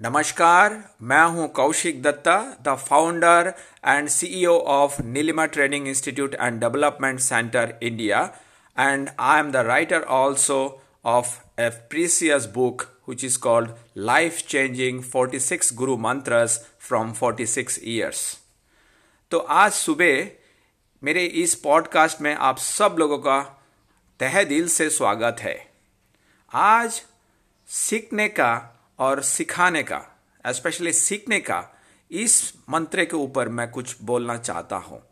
नमस्कार, मैं हूँ Kaushik Datta the founder and CEO of Neelima training institute and development centre India and I am the writer also of a precious book which is called life changing 46 guru मंत्रस from 46 years. तो आज सुबह मेरे इस podcast में आप सब लोगों का तह दिल से स्वागत है। आज सीखने का और सिखाने का स्पेशली सीखने का, इस मंत्र के ऊपर मैं कुछ बोलना चाहता हूँ।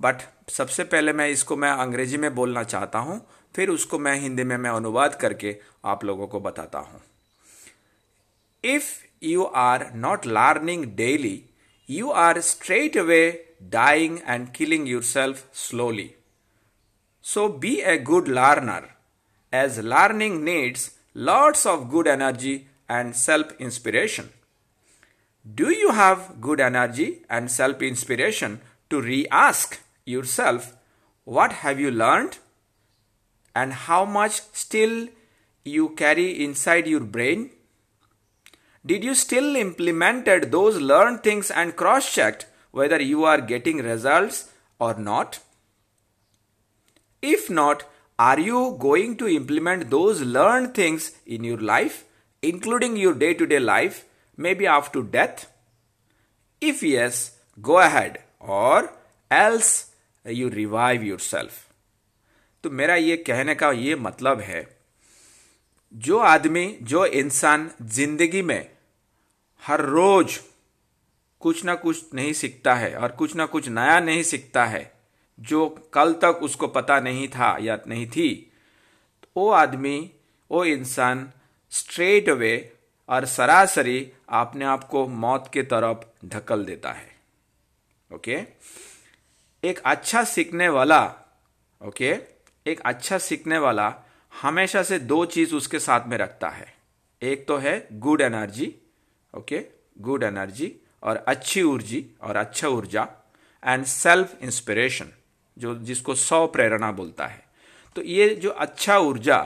बट सबसे पहले मैं इसको मैं अंग्रेज़ी में बोलना चाहता हूँ, फिर उसको मैं हिंदी में मैं अनुवाद करके आप लोगों को बताता हूँ। If you are not learning daily you are straight away dying and killing yourself slowly so be a good learner as learning needs lots of good energy and self inspiration. Do you have good energy and self inspiration to re ask yourself, What have you learned? And how much still you carry inside your brain? Did you still implemented those learned things and cross checked whether you are getting results or not? If not, are you going to implement those learned things in your life? Including your day to day life, maybe after death? If yes, go ahead, or else you revive yourself. तो मेरा ये कहने का ये मतलब है जो आदमी जो इंसान ज़िंदगी में हर रोज कुछ ना कुछ नहीं सीखता है और कुछ ना कुछ नया नहीं सीखता है जो कल तक उसको पता नहीं था या नहीं थी वो आदमी वो इंसान स्ट्रेट अवे और सरासरी अपने आप को मौत के तरफ़ ढकल देता है। ओके? एक अच्छा सीखने वाला, ओके? एक अच्छा सीखने वाला हमेशा से दो चीज़ उसके साथ में रखता है। एक तो है good energy okay? Good energy और अच्छी ऊर्जी और अच्छा ऊर्जा एंड सेल्फ इंस्पिरेशन जो जिसको सौ प्रेरणा बोलता है। तो ये जो अच्छा ऊर्जा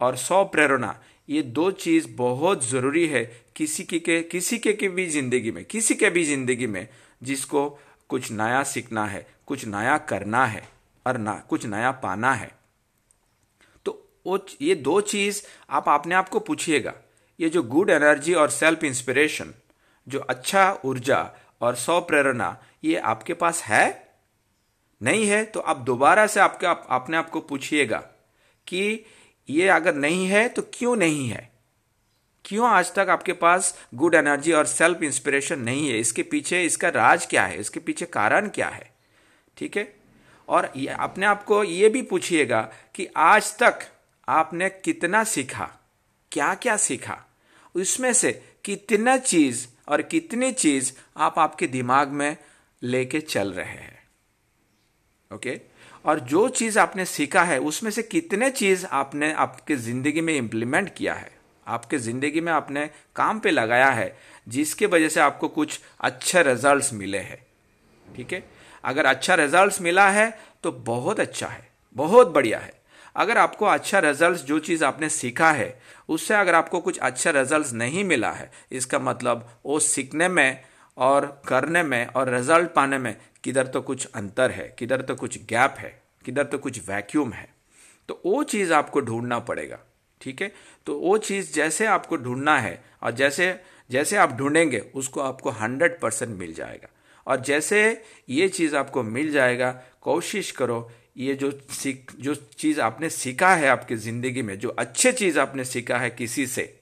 और सौ प्रेरणा ये दो चीज़ बहुत ज़रूरी है किसी की के किसी के, के भी ज़िंदगी में किसी के भी ज़िंदगी में जिसको कुछ नया सीखना है कुछ नया करना है और ना कुछ नया पाना है। तो वो ये दो चीज़ आप अपने आप को पूछिएगा। ये जो गुड एनर्जी और सेल्फ इंस्पिरेशन जो अच्छा ऊर्जा और सौ प्रेरणा ये आपके पास है? नहीं है तो आप दोबारा से आपके आप, अपने आप को पूछिएगा कि ये अगर नहीं है तो क्यों नहीं है? क्यों आज तक आपके पास गुड एनर्जी और सेल्फ इंस्पिरेशन नहीं है? इसके पीछे इसका राज क्या है? इसके पीछे कारण क्या है? ठीक है? और अपने आप को ये भी पूछिएगा कि आज तक आपने कितना सीखा? क्या क्या सीखा? उसमें से कितना चीज़ और कितनी चीज़ आप आपके दिमाग में लेके चल रहे हैं? ओके? और जो चीज़ आपने सीखा है, उसमें से कितने चीज़ आपने आपके ज़िंदगी में इंप्लीमेंट किया है? आपके ज़िंदगी में आपने काम पे लगाया है, जिसके वजह से आपको कुछ अच्छे रिजल्ट्स मिले हैं। ठीक है? अगर अच्छा रिजल्ट्स मिला है तो बहुत अच्छा है, बहुत बढ़िया है। अगर आपको अच्छा रिज़ल्ट जो चीज़ आपने सीखा है, उससे अगर आपको कुछ अच्छा रिज़ल्ट नहीं मिला है, इसका मतलब वो सीखने में और करने में और रिज़ल्ट पाने में किधर तो कुछ अंतर है, किधर तो कुछ गैप है, किधर तो कुछ वैक्यूम है। तो वो चीज़ आपको ढूंढना पड़ेगा, ठीक है? तो वो चीज़ जैसे आपको ढूंढना है और जैसे जैसे आप ढूंढेंगे, उसको आपको हंड्रेड परसेंट मिल जाएगा। और जैसे ये चीज़ आपको मिल जाएगा, कोशिश करो, ये जो सीख, जो चीज़ आपने सीखा है आपकी ज़िंदगी में, जो अच्छे चीज़ आपने सीखा है किसी से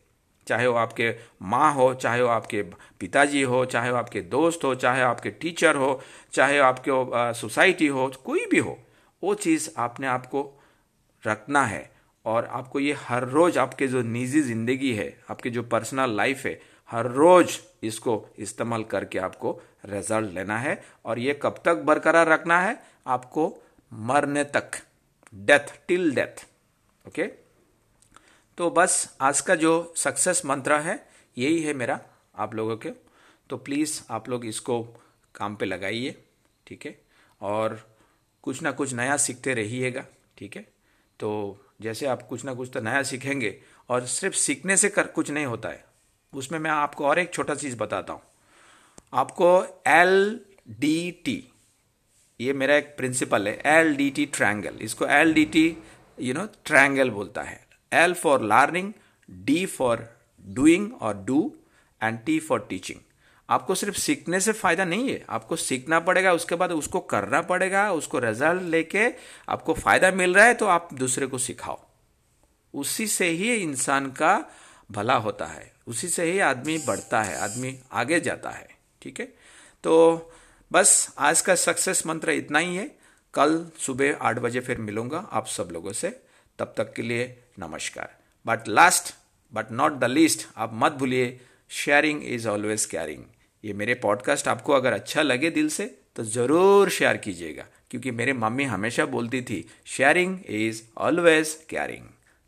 चाहे वो आपके माँ हो, चाहे वो आपके पिताजी हो, चाहे वो आपके दोस्त हो, चाहे आपके टीचर हो, चाहे आपके सोसाइटी हो, कोई भी हो, वो चीज़ आपने आपको रखना है। और आपको ये हर रोज़ आपके जो निजी ज़िंदगी है, आपकी जो पर्सनल लाइफ है, हर रोज़ इसको इस्तेमाल करके आपको रिज़ल्ट लेना है। और ये कब तक बरकरार रखना है? आपको मरने तक, डेथ, टिल डेथ, ओके? तो बस आज का जो सक्सेस मंत्र है, यही है मेरा आप लोगों के। तो प्लीज़ आप लोग इसको काम पे लगाइए, ठीक है? और कुछ ना कुछ नया सीखते रहिएगा, ठीक है? तो जैसे आप कुछ ना कुछ तो नया सीखेंगे और सिर्फ़ सीखने से कर कुछ नहीं होता है। उसमें मैं आपको और एक छोटा चीज़ बताता हूँ। आपको एल डी टी ये मेरा एक प्रिंसिपल है एल डी टी ट्रैंगल इसको L D T you know triangle बोलता है। L for learning D for doing और do and T for teaching आपको सिर्फ़ सीखने से फ़ायदा नहीं है। आपको सीखना पड़ेगा, उसके बाद उसको करना पड़ेगा, उसको रिज़ल्ट लेके आपको फ़ायदा मिल रहा है तो आप दूसरे को सिखाओ। उसी से ही इंसान का भला होता है। उसी से ही आदमी बढ़ता है, आदमी आगे जाता है, ठीक है? तो बस आज का सक्सेस मंत्र इतना ही है। कल सुबह आठ बजे फिर मिलूँगा आप सब लोगों से। तब तक के लिए नमस्कार। But last but not the least आप मत भूलिए शेयरिंग इज़ ऑलवेज कैरिंग ये मेरे पॉडकास्ट आपको अगर अच्छा लगे दिल से तो ज़रूर शेयर कीजिएगा। क्योंकि मेरे मम्मी हमेशा बोलती थी शेयरिंग इज़ ऑलवेज कैरिंग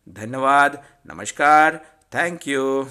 धन्यवाद, नमस्कार थैंक यू